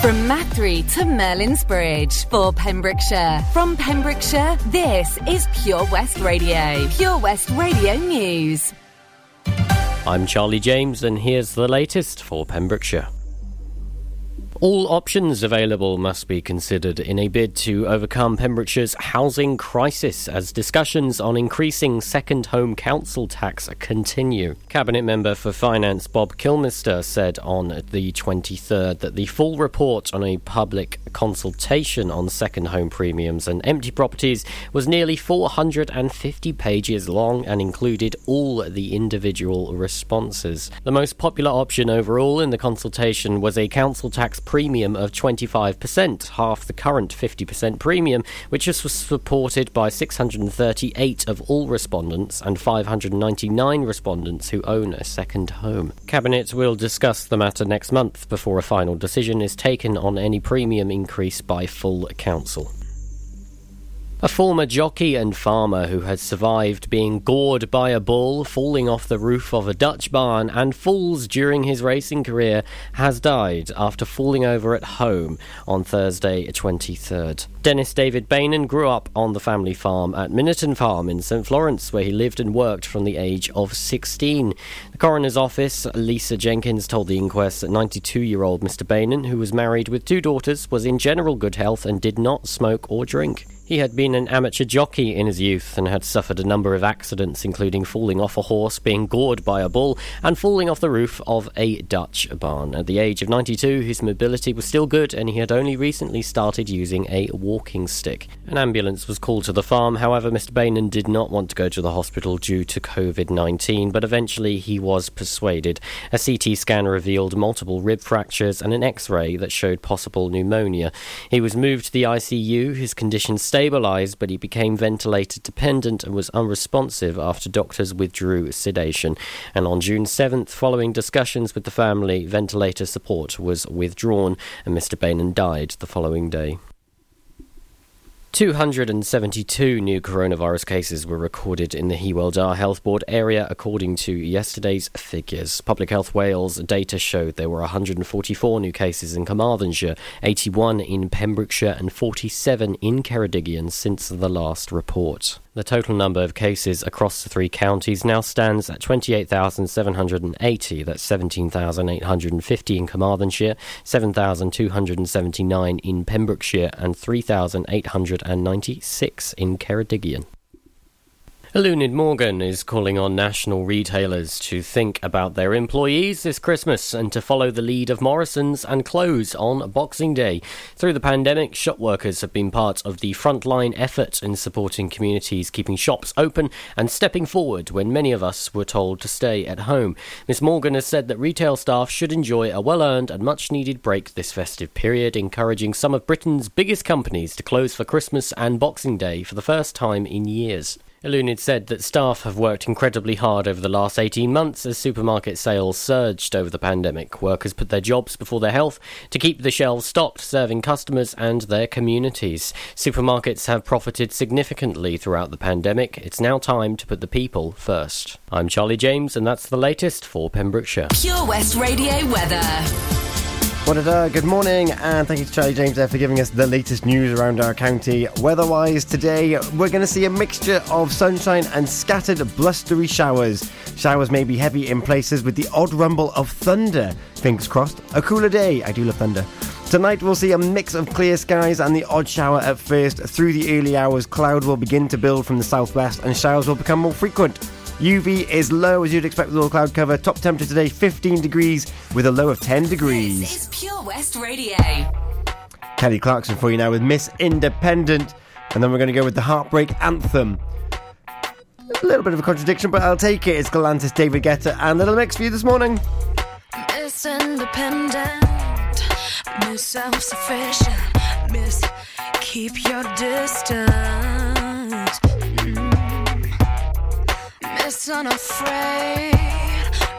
From Mathry to Merlin's Bridge for Pembrokeshire. From Pembrokeshire, this is Pure West Radio. Pure West Radio News. I'm Charlie James, and here's the latest for Pembrokeshire. All options available must be considered in a bid to overcome Pembrokeshire's housing crisis as discussions on increasing second home council tax continue. Cabinet member for Finance Bob Kilmister said on the 23rd that the full report on a public consultation on second home premiums and empty properties was nearly 450 pages long and included all the individual responses. The most popular option overall in the consultation was a council tax premium of 25%, half the current 50% premium, which was supported by 638 of all respondents and 599 respondents who own a second home. Cabinet will discuss the matter next month before a final decision is taken on any premium increase by full council. A former jockey and farmer who had survived being gored by a bull, falling off the roof of a Dutch barn, and falls during his racing career has died after falling over at home on Thursday, 23rd. Dennis David Bainan grew up on the family farm at Minnerton Farm in St Florence, where he lived and worked from the age of 16. The coroner's office, Lisa Jenkins, told the inquest that 92 year old Mr Bainan, who was married with two daughters, was in general good health and did not smoke or drink. He had been an amateur jockey in his youth and had suffered a number of accidents, including falling off a horse, being gored by a bull, and falling off the roof of a Dutch barn. At the age of 92, his mobility was still good and he had only recently started using a walking stick. An ambulance was called to the farm, however, Mr. Bainan did not want to go to the hospital due to COVID 19, but eventually he was persuaded. A CT scan revealed multiple rib fractures and an x ray that showed possible pneumonia. He was moved to the ICU, his condition stabilized stabilized, but he became ventilator dependent and was unresponsive after doctors withdrew sedation. And on June 7th, following discussions with the family, ventilator support was withdrawn, and Mr. Bainan died the following day. 272 new coronavirus cases were recorded in the Hywel Dda Health Board area, according to yesterday's figures. Public Health Wales data showed there were 144 new cases in Carmarthenshire, 81 in Pembrokeshire, and 47 in Ceredigion since the last report. The total number of cases across the three counties now stands at 28,780. That's 17,850 in Carmarthenshire, 7,279 in Pembrokeshire, and 3,896 in Ceredigion. Lunid Morgan is calling on national retailers to think about their employees this Christmas and to follow the lead of Morrison's and close on Boxing Day. Through the pandemic, shop workers have been part of the frontline effort in supporting communities keeping shops open and stepping forward when many of us were told to stay at home. Miss Morgan has said that retail staff should enjoy a well earned and much needed break this festive period, encouraging some of Britain's biggest companies to close for Christmas and Boxing Day for the first time in years. Lunid said that staff have worked incredibly hard over the last 18 months as supermarket sales surged over the pandemic. Workers put their jobs before their health to keep the shelves stocked, serving customers and their communities. Supermarkets have profited significantly throughout the pandemic. It's now time to put the people first. I'm Charlie James, and that's the latest for Pembrokeshire. Pure West Radio weather. What uh, a good morning, and thank you to Charlie James there for giving us the latest news around our county. Weather-wise today, we're going to see a mixture of sunshine and scattered blustery showers. Showers may be heavy in places with the odd rumble of thunder. Fingers crossed. A cooler day. I do love thunder. Tonight we'll see a mix of clear skies and the odd shower at first. Through the early hours, cloud will begin to build from the southwest and showers will become more frequent. UV is low as you'd expect with all cloud cover. Top temperature today 15 degrees with a low of 10 degrees. This is Pure West Radio. Kelly Clarkson for you now with Miss Independent. And then we're going to go with the Heartbreak Anthem. A little bit of a contradiction, but I'll take it. It's Galantis, David Guetta, and Little Mix for you this morning. Miss Independent, Miss Self Sufficient, Miss Keep Your Distance, Miss Unafraid,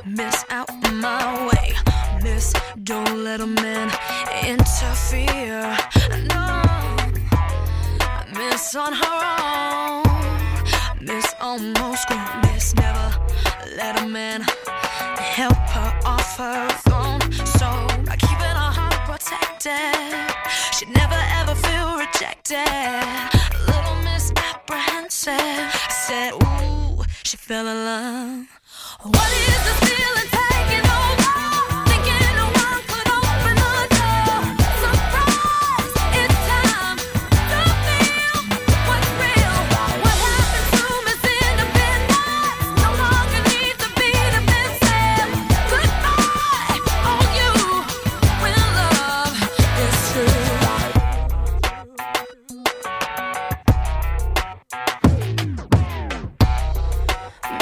Miss Out My Way, Miss Don't Let a Man Interfere. No, Miss On Her Own, Miss Almost Grown, Miss Never Let a Man help her off her throne. So by keeping her heart protected. She'd never ever feel rejected. A little misapprehensive. Said, Ooh, she fell in love. What is the feeling?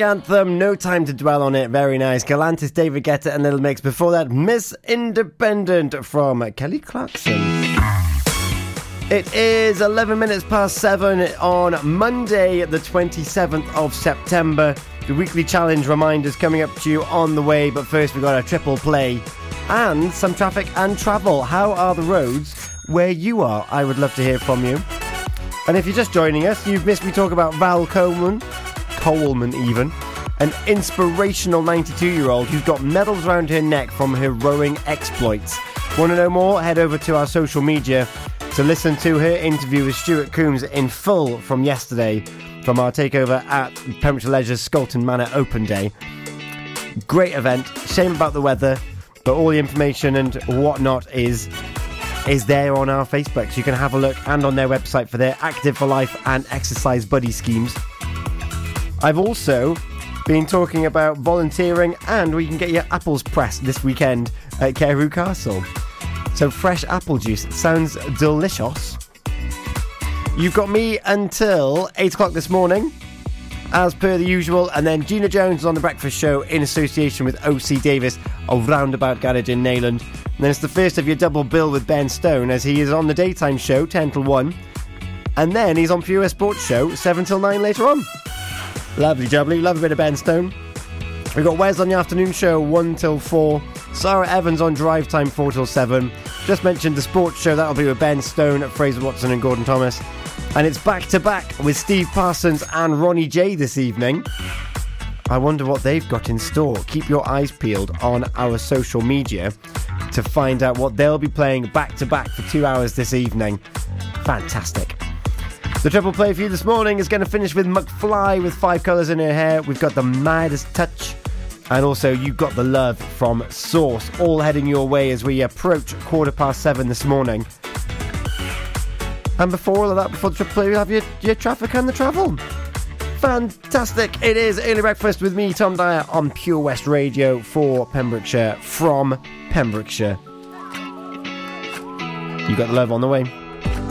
Anthem, no time to dwell on it. Very nice. Galantis, David Guetta, and Little Mix. Before that, Miss Independent from Kelly Clarkson. It is 11 minutes past 7 on Monday, the 27th of September. The weekly challenge reminders coming up to you on the way, but first we've got a triple play and some traffic and travel. How are the roads where you are? I would love to hear from you. And if you're just joining us, you've missed me talk about Val Coleman, Coleman even, an inspirational 92 year old who's got medals around her neck from her rowing exploits. Want to know more? Head over to our social media to listen to her interview with Stuart Coombs in full from yesterday from our takeover at Pembrokeshire Leisure's Scolton Manor Open Day. Great event. Shame about the weather, but all the information and whatnot is is there on our Facebook, so you can have a look, and on their website for their Active for Life and Exercise Buddy schemes. I've also been talking about volunteering, and we can get your apples pressed this weekend at Carew Castle. So, fresh apple juice sounds delicious. You've got me until 8 o'clock this morning, as per the usual, and then Gina Jones is on the breakfast show in association with OC Davis of Roundabout Garage in Neyland. And then it's the first of your double bill with Ben Stone as he is on the daytime show 10 till 1. And then he's on Pure Sports Show 7 till 9 later on. Lovely jubbly, love a bit of Ben Stone. We've got Wes on the afternoon show 1 till 4. Sarah Evans on drive time 4 till 7. Just mentioned the sports show, that'll be with Ben Stone, Fraser Watson, and Gordon Thomas. And it's back to back with Steve Parsons and Ronnie J this evening. I wonder what they've got in store. Keep your eyes peeled on our social media to find out what they'll be playing back to back for two hours this evening. Fantastic. The triple play for you this morning is going to finish with McFly with five colours in her hair. We've got the Midas touch. And also, you've got the love from Source, all heading your way as we approach quarter past seven this morning. And before all of that, before the triple play, we have your, your traffic and the travel. Fantastic! It is Early Breakfast with me, Tom Dyer, on Pure West Radio for Pembrokeshire from Pembrokeshire. You got the love on the way.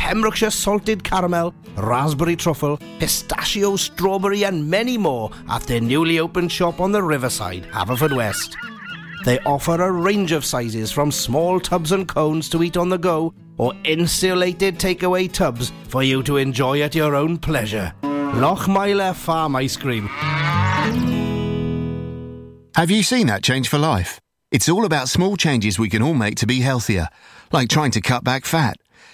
Pembrokeshire salted caramel, raspberry truffle, pistachio, strawberry, and many more at their newly opened shop on the riverside, Haverfordwest. They offer a range of sizes from small tubs and cones to eat on the go or insulated takeaway tubs for you to enjoy at your own pleasure. Lochmeyler Farm Ice Cream. Have you seen that change for life? It's all about small changes we can all make to be healthier, like trying to cut back fat.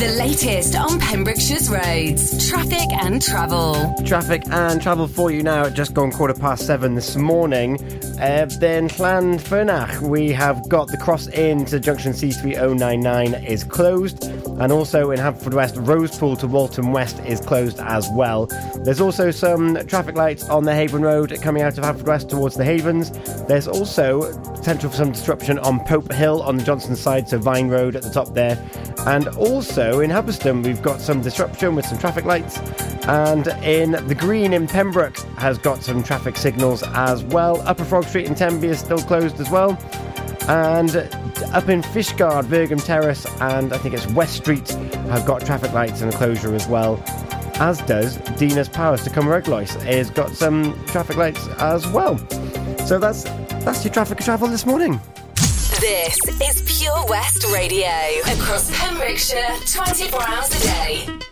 The latest on Pembrokeshire's roads, traffic and travel. Traffic and travel for you now at just gone quarter past seven this morning. Uh, then Llanfyrnach, we have got the cross into junction C3099 is closed, and also in Haverfordwest, Rosepool to Walton West is closed as well. There's also some traffic lights on the Haven Road coming out of Haverfordwest towards the Havens. There's also potential for some disruption on Pope Hill on the Johnston side, so Vine Road at the top there. And also in Hubberston, we've got some disruption with some traffic lights. And in the Green in Pembroke has got some traffic signals as well. Upper Frog Street in Tenby is still closed as well. And up in Fishguard, Vergam Terrace, and I think it's West Street have got traffic lights and a closure as well. As does Dinas Powers to Cwm-yr-Eglwys has got some traffic lights as well. So that's that's your traffic travel this morning. This is Pure West Radio across Pembrokeshire 24 hours a day.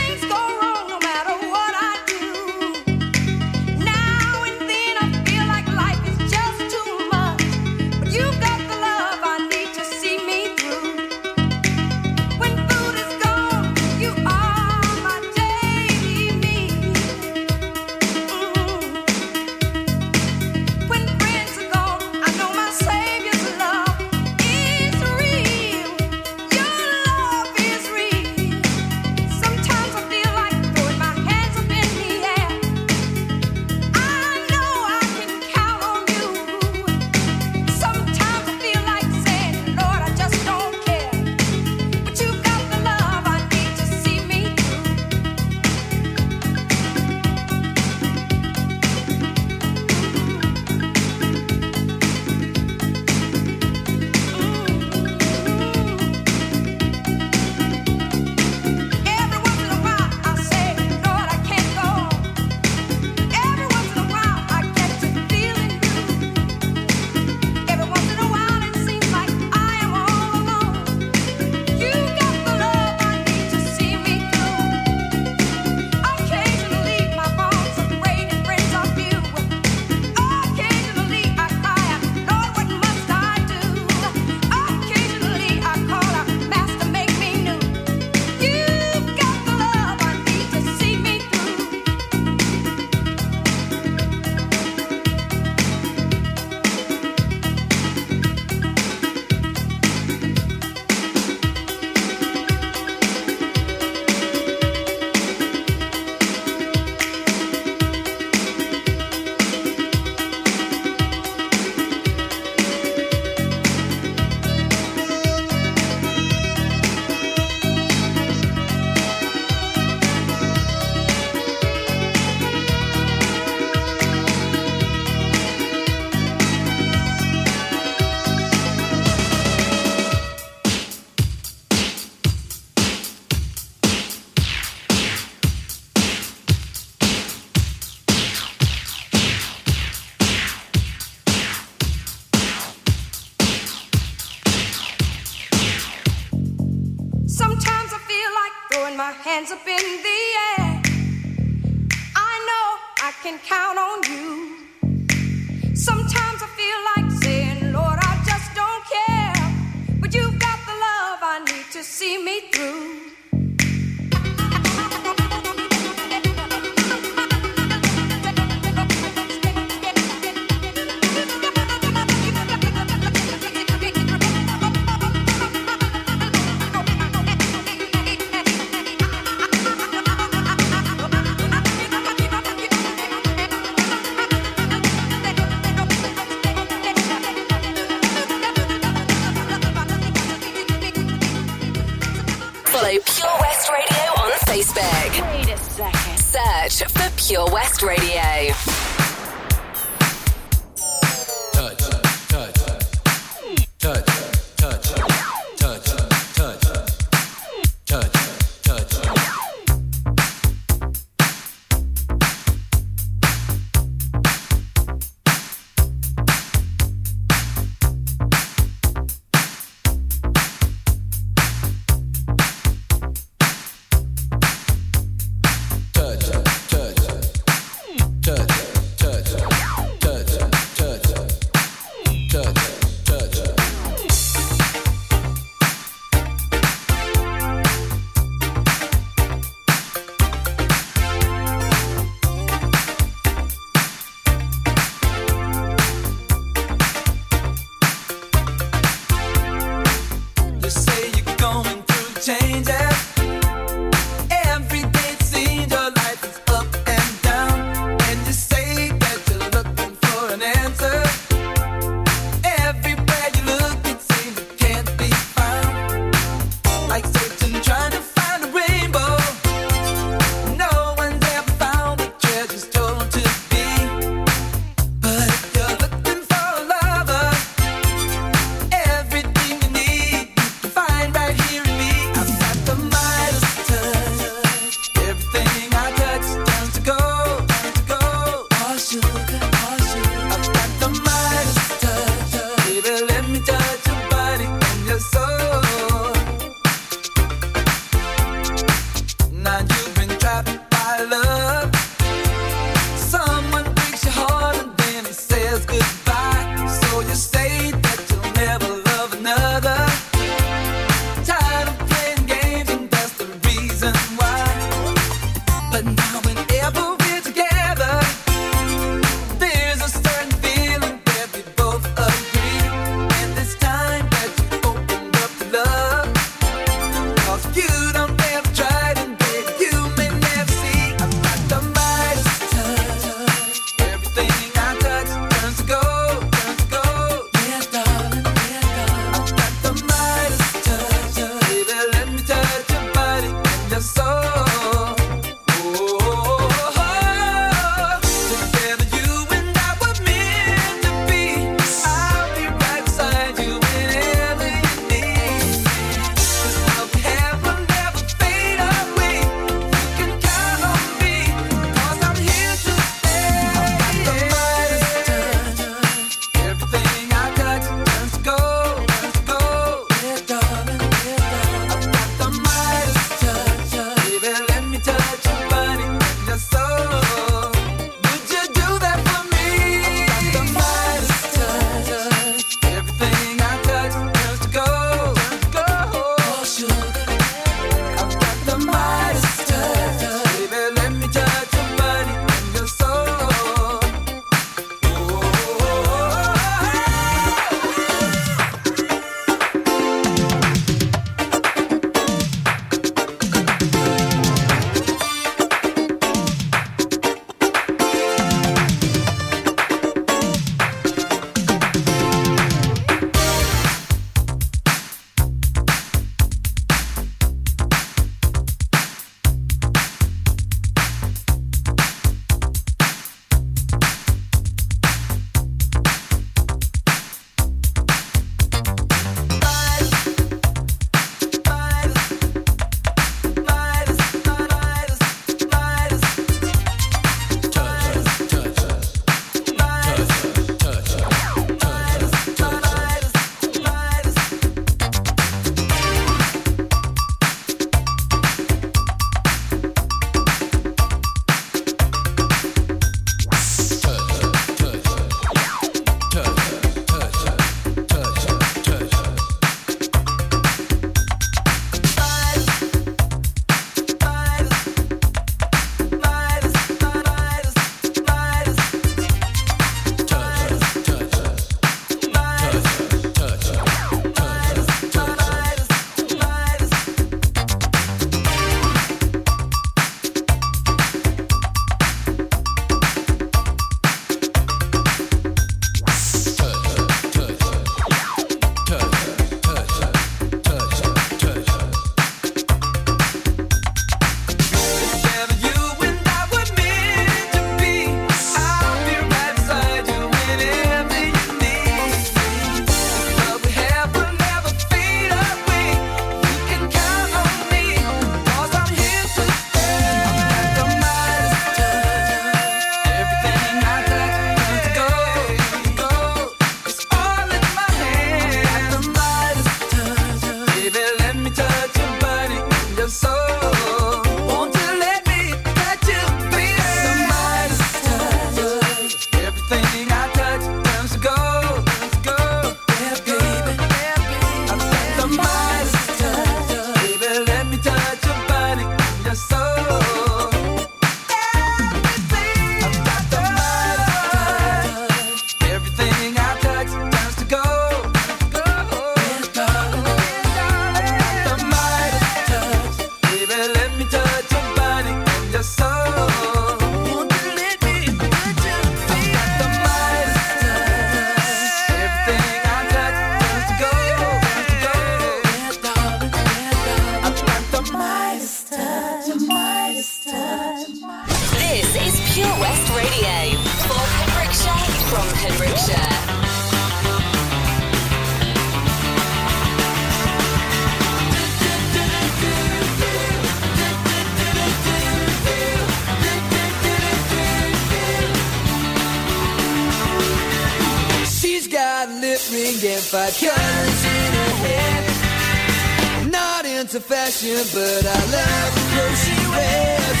Into but I love the clothes she wears.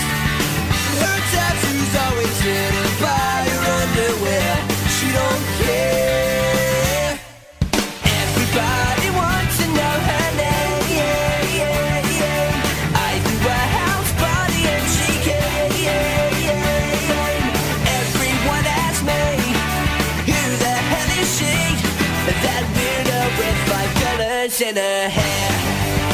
Her tattoos always hidden by her underwear. She don't care. Everybody wants to know her name. Yeah, yeah, yeah. I do a house party and she came. Everyone asks me. Who the hell is she? That weirdo with five colors in her hair.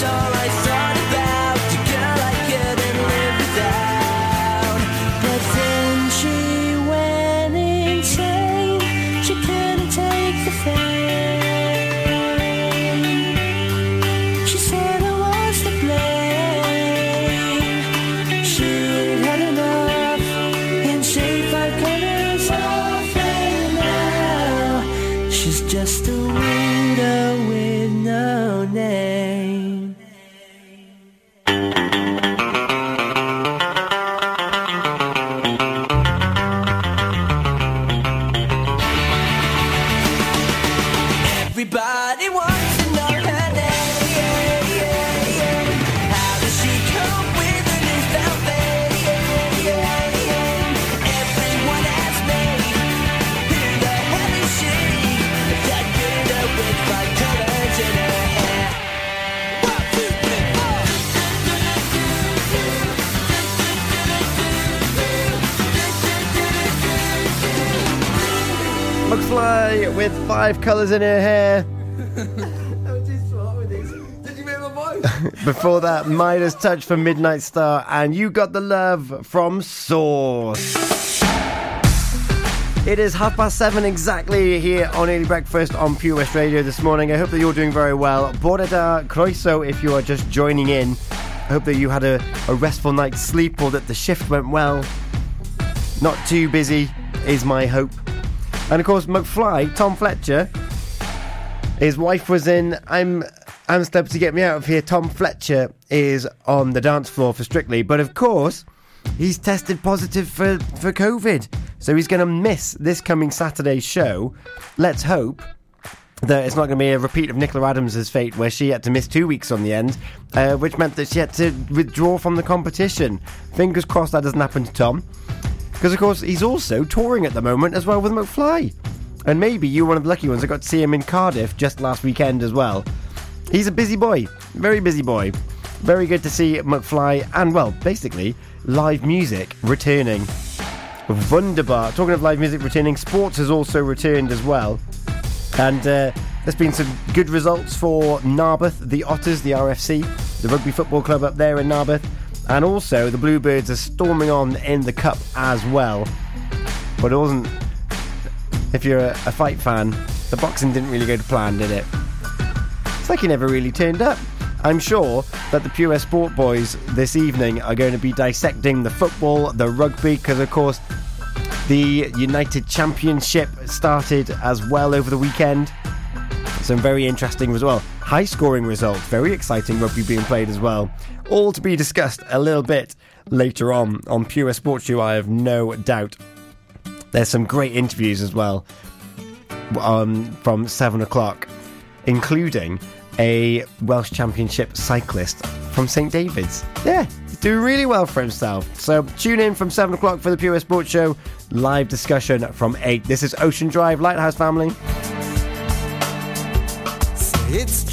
She McFly with five colours in her hair. Did you hear my voice? Before that, Midas Touch for Midnight Star, and You Got the Love from Source. It is half past seven exactly here on Early Breakfast on Pure West Radio this morning. I hope that you're doing very well. Boreda Croiso, if you are just joining in. I hope that you had a, a restful night's sleep or that the shift went well. Not too busy is my hope. And of course, McFly, Tom Fletcher, his wife was in I'm I'm stepped to get me out of here. Tom Fletcher is on the dance floor for Strictly, but of course, he's tested positive for, for COVID. So he's going to miss this coming Saturday's show. Let's hope that it's not going to be a repeat of Nicola Adams' fate, where she had to miss two weeks on the end, uh, which meant that she had to withdraw from the competition. Fingers crossed that doesn't happen to Tom. Because, of course, he's also touring at the moment as well with McFly. And maybe you're one of the lucky ones. I got to see him in Cardiff just last weekend as well. He's a busy boy, very busy boy. Very good to see McFly and, well, basically, live music returning. Wunderbar. Talking of live music returning, sports has also returned as well. And uh, there's been some good results for Narberth, the Otters, the RFC, the rugby football club up there in Narberth. And also, the Bluebirds are storming on in the cup as well. But it wasn't. If you're a, a fight fan, the boxing didn't really go to plan, did it? It's like he never really turned up. I'm sure that the Pure Sport boys this evening are going to be dissecting the football, the rugby, because of course the United Championship started as well over the weekend. Some very interesting as well. High scoring results, very exciting rugby being played as well. All to be discussed a little bit later on on Pure Sports Show, I have no doubt. There's some great interviews as well um, from 7 o'clock, including a Welsh Championship cyclist from St David's. Yeah, doing really well for himself. So tune in from 7 o'clock for the Pure Sports Show. Live discussion from 8. This is Ocean Drive, Lighthouse family. It's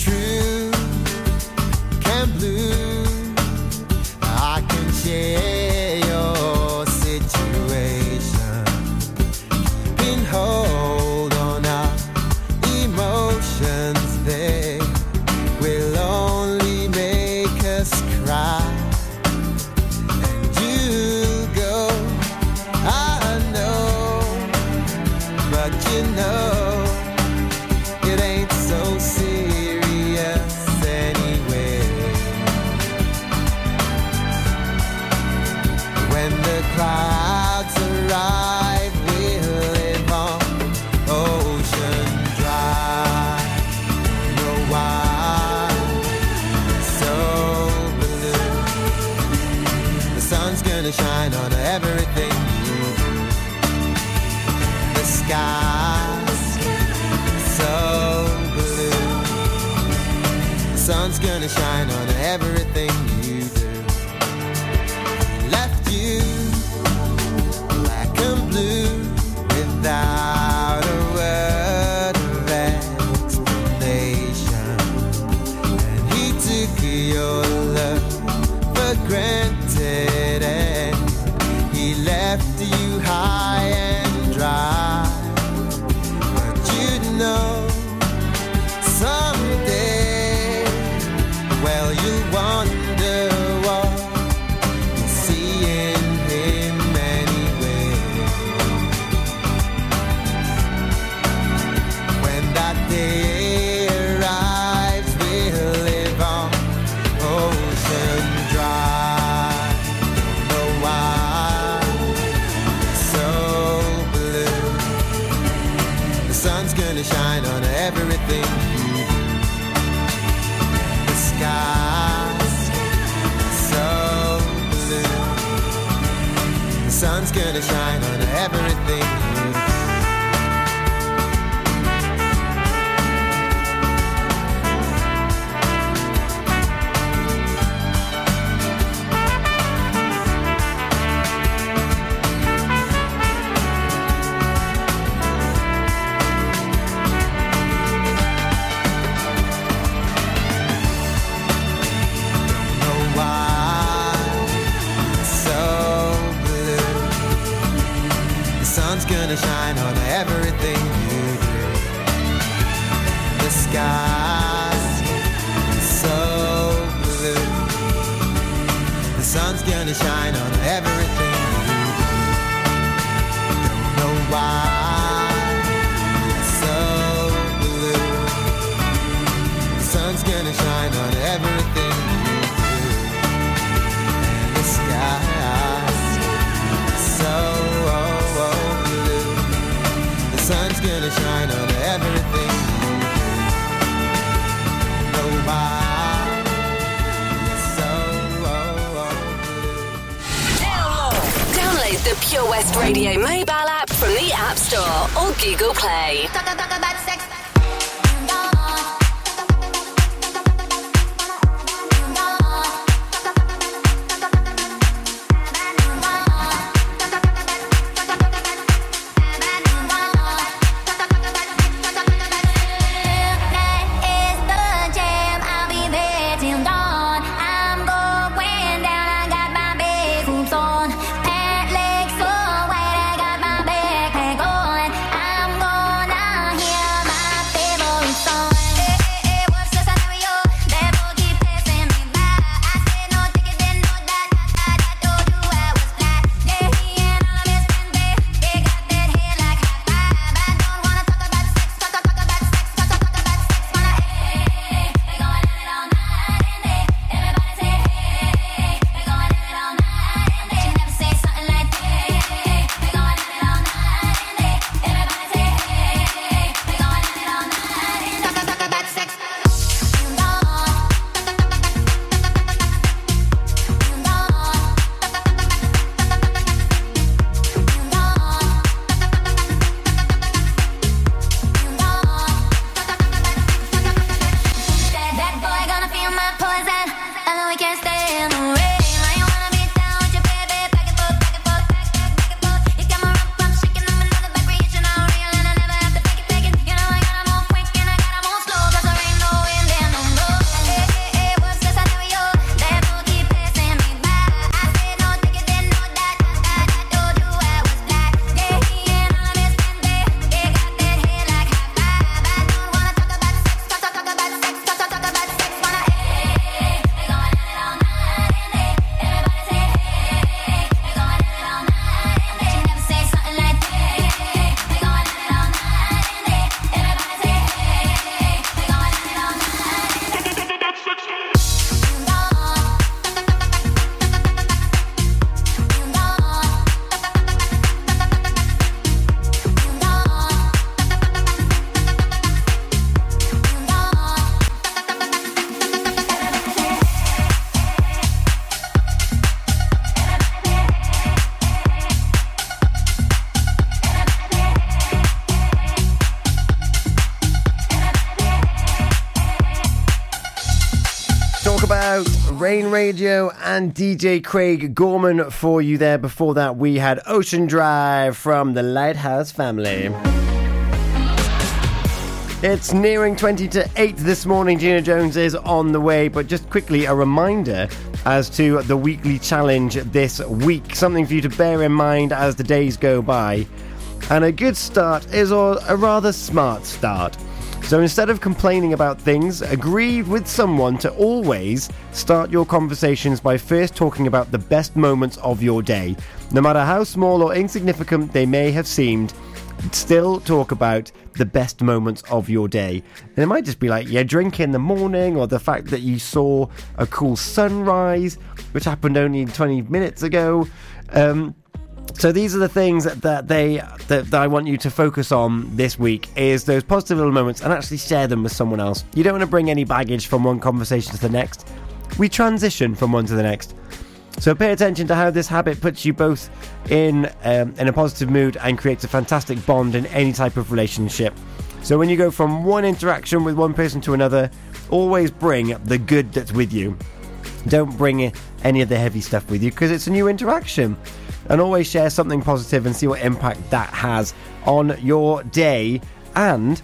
left you. your West Radio mobile app from the App Store or Google Play. Radio and DJ Craig Gorman for you there. Before that, we had Ocean Drive from the Lighthouse family. It's nearing 20 to 8 this morning. Gina Jones is on the way, but just quickly a reminder as to the weekly challenge this week. Something for you to bear in mind as the days go by. And a good start is a rather smart start. So instead of complaining about things, agree with someone to always start your conversations by first talking about the best moments of your day. No matter how small or insignificant they may have seemed, still talk about the best moments of your day. And it might just be like your drink in the morning or the fact that you saw a cool sunrise, which happened only 20 minutes ago. Um, so these are the things that they that, that, I want you to focus on this week is those positive little moments and actually share them with someone else. You don't want to bring any baggage from one conversation to the next. We transition from one to the next. So pay attention to how this habit puts you both in um, in a positive mood and creates a fantastic bond in any type of relationship. So when you go from one interaction with one person to another, always bring the good that's with you. Don't bring any of the heavy stuff with you because it's a new interaction and always share something positive and see what impact that has on your day and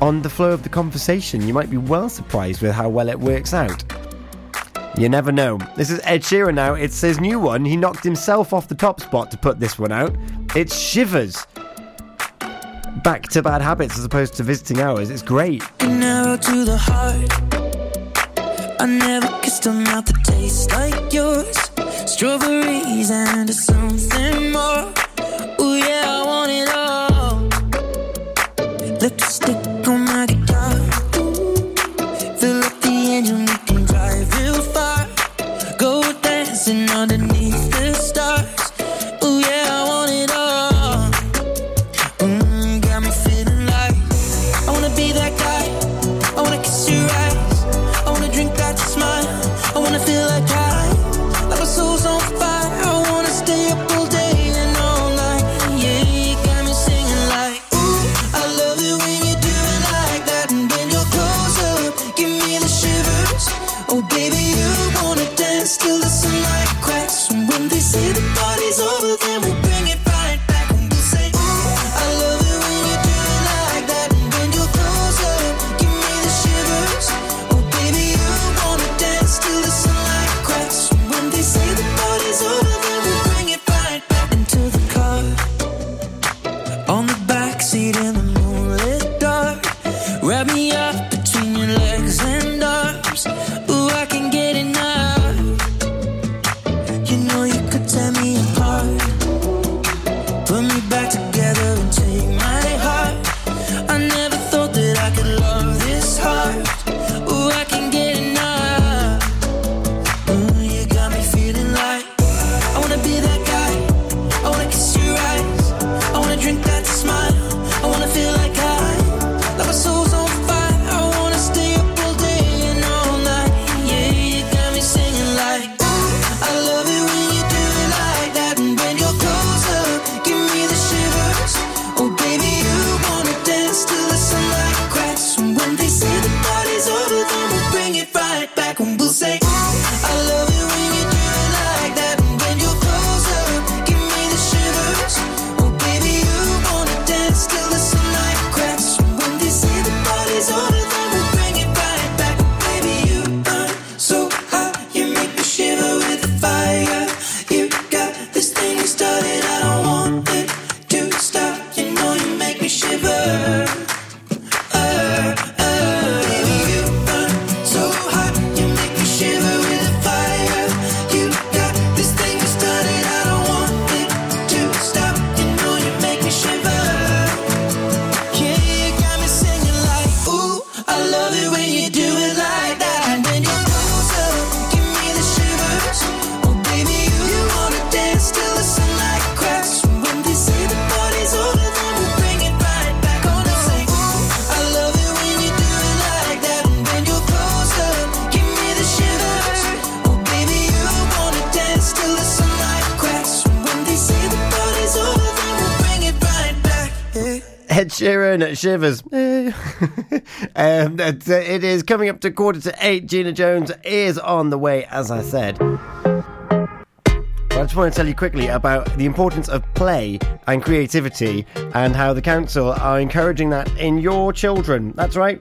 on the flow of the conversation. You might be well surprised with how well it works out. You never know. This is Ed Sheeran now. It's his new one. He knocked himself off the top spot to put this one out. It's Shivers. Back to bad habits as opposed to visiting hours. It's great. Narrow to the heart. I never kissed a mouth that tastes like yours. Strawberries and something more. Ooh, yeah, Ed Sheeran, at Shivers. Um, it is coming up to quarter to eight. Gina Jones is on the way, as I said. I just want to tell you quickly about the importance of play and creativity and how the council are encouraging that in your children. That's right.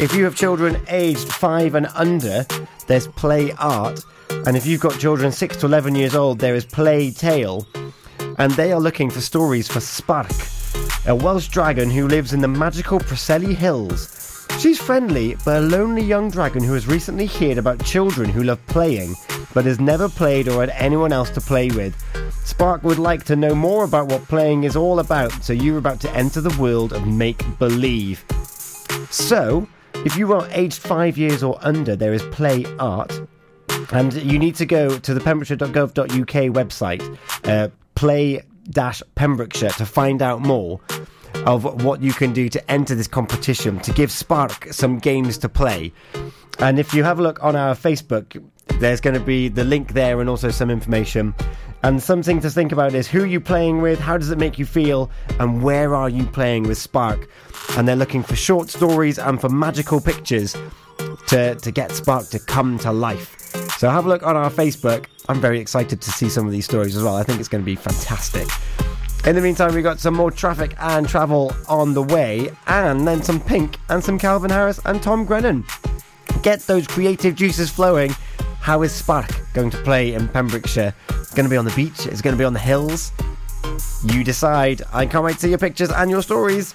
If you have children aged five and under, there's play art. And if you've got children six to 11 years old, there is play tale. And they are looking for stories for Spark, a Welsh dragon who lives in the magical Preseli Hills. She's friendly, but a lonely young dragon who has recently heard about children who love playing, but has never played or had anyone else to play with. Spark would like to know more about what playing is all about, so you're about to enter the world of make believe. So, if you are aged five years or under, there is play art. And you need to go to the pembrokeshire.gov.uk website, uh, play Pembrokeshire, to find out more of what you can do to enter this competition, to give Spark some games to play. And if you have a look on our Facebook, there's going to be the link there and also some information. And something to think about is who are you playing with, how does it make you feel, and where are you playing with Spark? And they're looking for short stories and for magical pictures to, to get Spark to come to life. So have a look on our Facebook. I'm very excited to see some of these stories as well. I think it's going to be fantastic. In the meantime, we've got some more traffic and travel on the way, and then some Pink and some Calvin Harris and Tom Grennan. Get those creative juices flowing. How is Spark going to play in Pembrokeshire? It's going to be on the beach, it's going to be on the hills. You decide. I can't wait to see your pictures and your stories.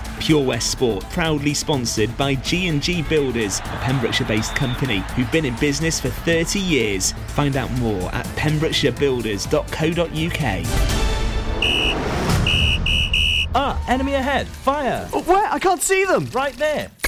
Pure West Sport, proudly sponsored by G&G Builders, a Pembrokeshire-based company who've been in business for 30 years. Find out more at pembrokeshirebuilders.co.uk. Ah, enemy ahead. Fire. Oh, where? I can't see them. Right there.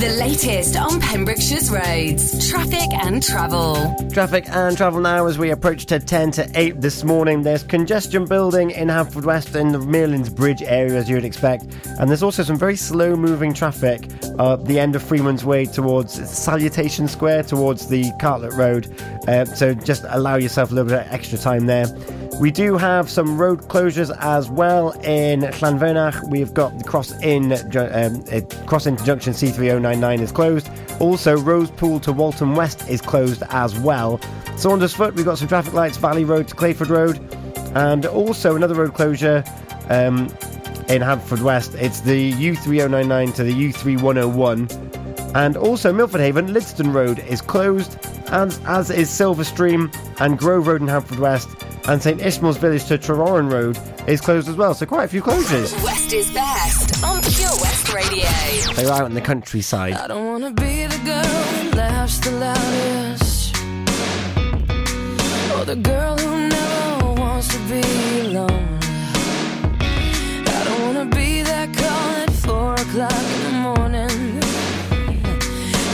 The latest on Pembrokeshire's roads, traffic and travel. Traffic and travel now as we approach to 10 to 8 this morning. There's congestion building in Haverfordwest in the Merlin's Bridge area, as you would expect. And there's also some very slow moving traffic at the end of Freeman's Way towards Salutation Square, towards the Cartlett Road. Uh, so just allow yourself a little bit of extra time there. We do have some road closures as well in Llanfyrnach. We've got the cross in um, cross into junction C3099 is closed. Also, Rosepool to Walton West is closed as well. Saundersfoot, we've got some traffic lights. Valley Road to Clayford Road, and also another road closure um, in West. It's the U3099 to the U3101. And also Milford Haven, Lidston Road is closed, and as is Silver Stream and Grove Road in Haverfordwest and St Ishmael's Village to Treoran Road is closed as well. So quite a few closures. West is best on Pure West Radio. They're out in the countryside. I don't wanna be the girl that laughs the loudest, or the girl who never wants to be alone. I don't wanna be that call at four o'clock in the morning.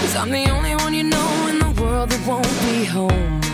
Cause I'm the only one you know in the world that won't be home.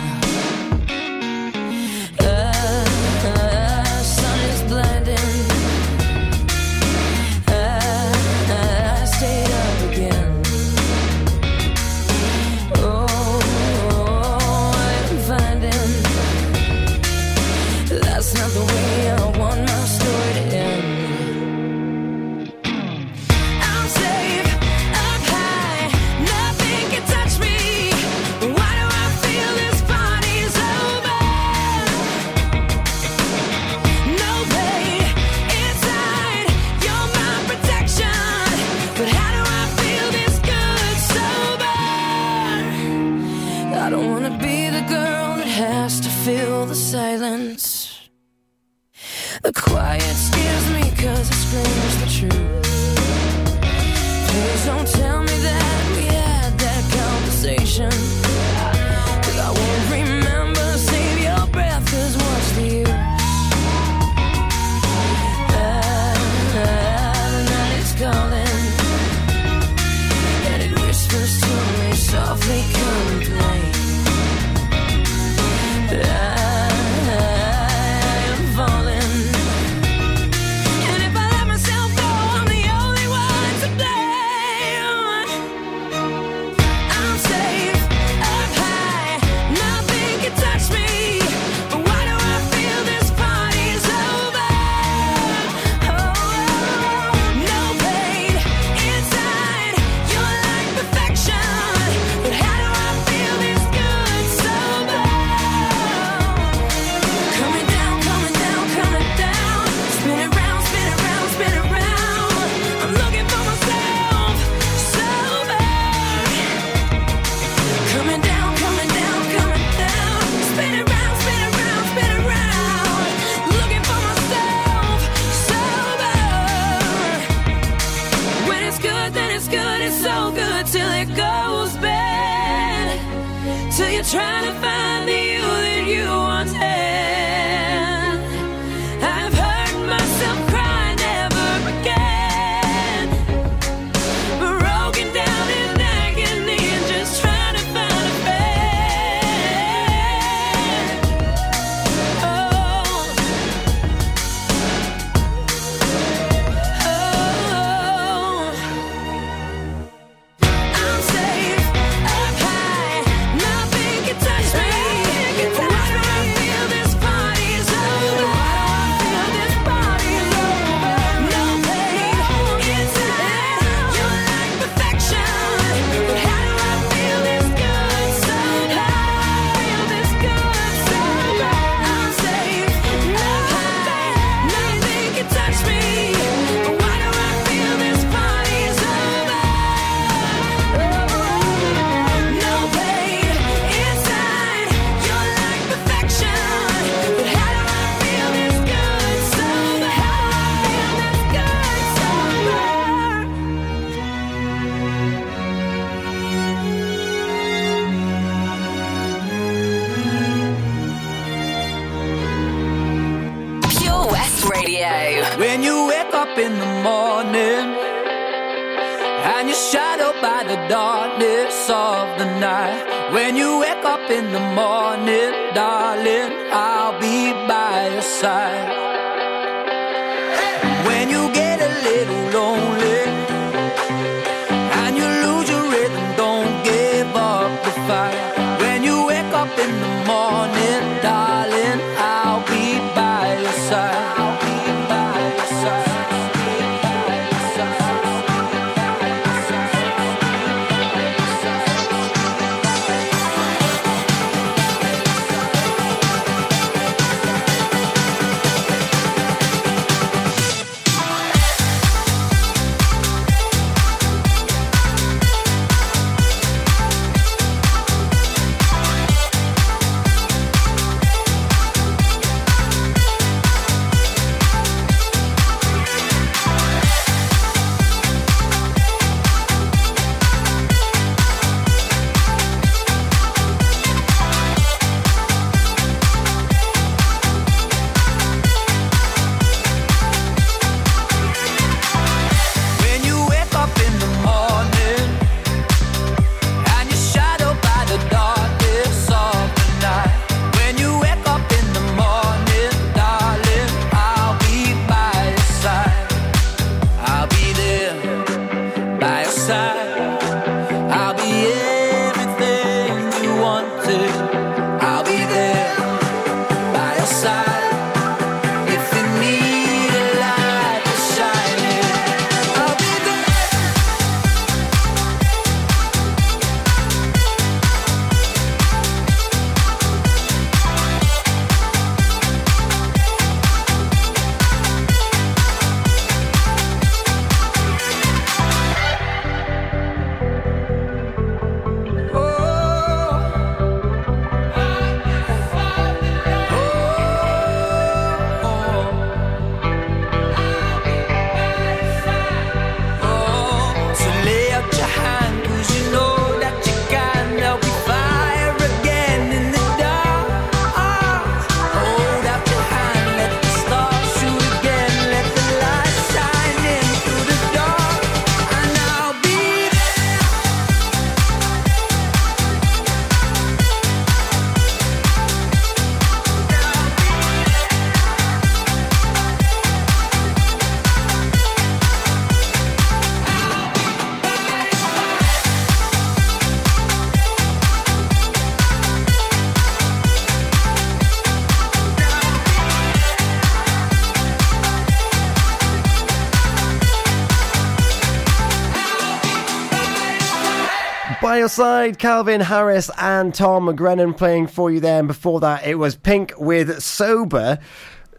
By your side, Calvin Harris and Tom McGrennan playing for you there. And before that, it was Pink with Sober.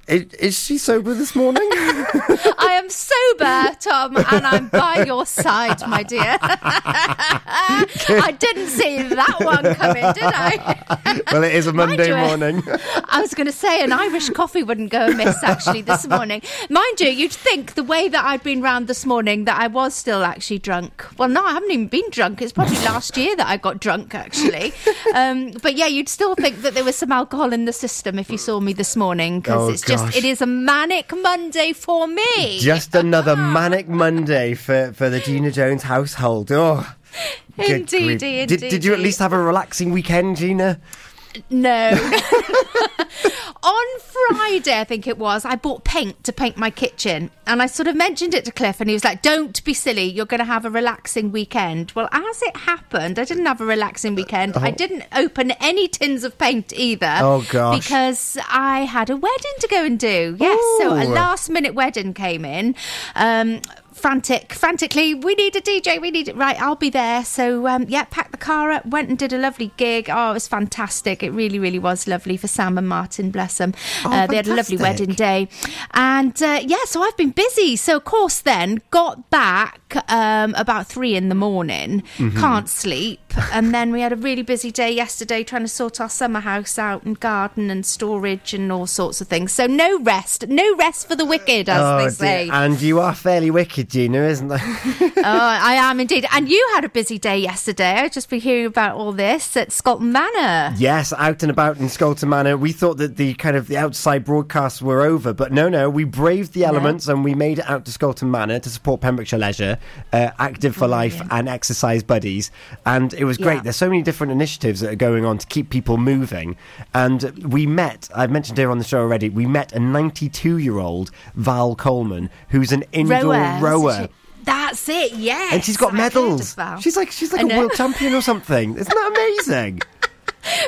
Is, is she sober this morning? I am sober, Tom, and I'm by your side, my dear. I didn't see that one coming, did I? well, it is a Monday you, morning. I was going to say an Irish coffee wouldn't go amiss actually this morning. Mind you, you'd think the way that I'd been round this morning that I was still actually drunk. Well, no, I haven't even been drunk. It's probably last year that I got drunk actually. Um, but yeah, you'd still think that there was some alcohol in the system if you saw me this morning because Oh, it's just it is a manic Monday for me. Just ah. another manic Monday for, for the Gina Jones household. Oh, good Indeedy. Did, did you at least have a relaxing weekend, Gina? No. On Friday, I think it was, I bought paint to paint my kitchen. And I sort of mentioned it to Cliff, and he was like, Don't be silly. You're going to have a relaxing weekend. Well, as it happened, I didn't have a relaxing weekend. I Oh. didn't open any tins of paint either. Oh, gosh. Because I had a wedding to go and do. Yes. So a last minute wedding came in. Um, frantic, frantically, we need a DJ, we need it. Right, I'll be there. So, um, yeah, packed the car up, went and did a lovely gig. Oh, it was fantastic. It really, really was lovely for Sam and Martin, bless them. Oh, uh, they had a lovely wedding day. And uh, yeah, so I've been busy. So, of course, then got back um, about three in the morning, Mhm. can't sleep. And then we had a really busy day yesterday trying to sort our summer house out and garden and storage and all sorts of things. So, no rest, no rest for the wicked, as oh, they say. dear. And you are fairly wicked, Gina, isn't there? oh, I am indeed. And you had a busy day yesterday. I've just been hearing about all this at Scolton Manor. Yes, out and about in Scolton Manor. We thought that the kind of the outside broadcasts were over, but no, no. We braved the elements and we made it out to Scolton Manor to support Pembrokeshire Leisure, uh, Active for Life, and Exercise Buddies. And it was great. Yeah. There's so many different initiatives that are going on to keep people moving. And we met, I've mentioned here on the show already, we met a 92 year old Val Coleman, who's an indoor Rower, rower. That's it, yes. And she's got I've medals. She's like she's like a world champion or something. Isn't that amazing?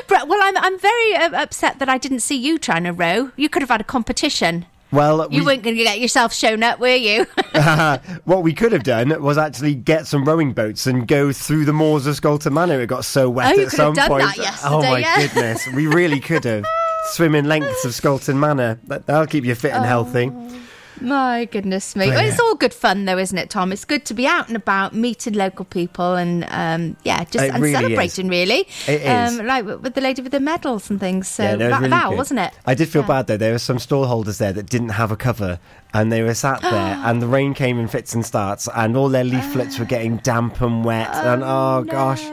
But, well, I'm, I'm very uh, upset that I didn't see you trying to row. You could have had a competition. Well, You we- weren't going to get yourself shown up, were you? what we could have done was actually get some rowing boats and go through the moors of Scolton Manor. It got so wet Oh, at some point. oh my yeah. goodness, we really could have. Swim in lengths of Scolton Manor. That, that'll keep you fit and healthy. My goodness me. Well, it's all good fun, though, isn't it, Tom? It's good to be out and about, meeting local people, and um, yeah, just It and really celebrating, really. It is. Um, like with the lady with the medals and things. So Yeah, no, was really vow, wasn't it? I did feel bad though. There were some stall holders there that didn't have a cover, and they were sat there, and the rain came in fits and starts, and all their leaflets were getting damp and wet, and oh gosh.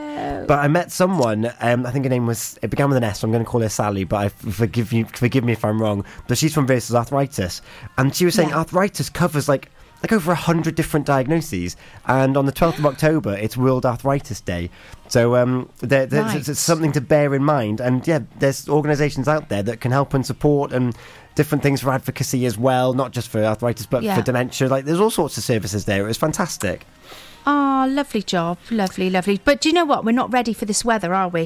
But I met someone. Um, I think her name was. It began with an S. So I'm going to call her Sally. But I forgive you. Forgive me if I'm wrong. But she's from Versus Arthritis, and she was saying Yeah. Arthritis covers like like over a hundred different diagnoses. And on the 12th of October, it's World Arthritis Day. So um, there, there's Right. it's- it's something to bear in mind. And yeah, there's organisations out there that can help and support and different things for advocacy as well, not just for arthritis but Yeah. for dementia. Like there's all sorts of services there. It was fantastic. Oh, lovely job. Lovely, lovely. But do you know what? We're not ready for this weather, are we?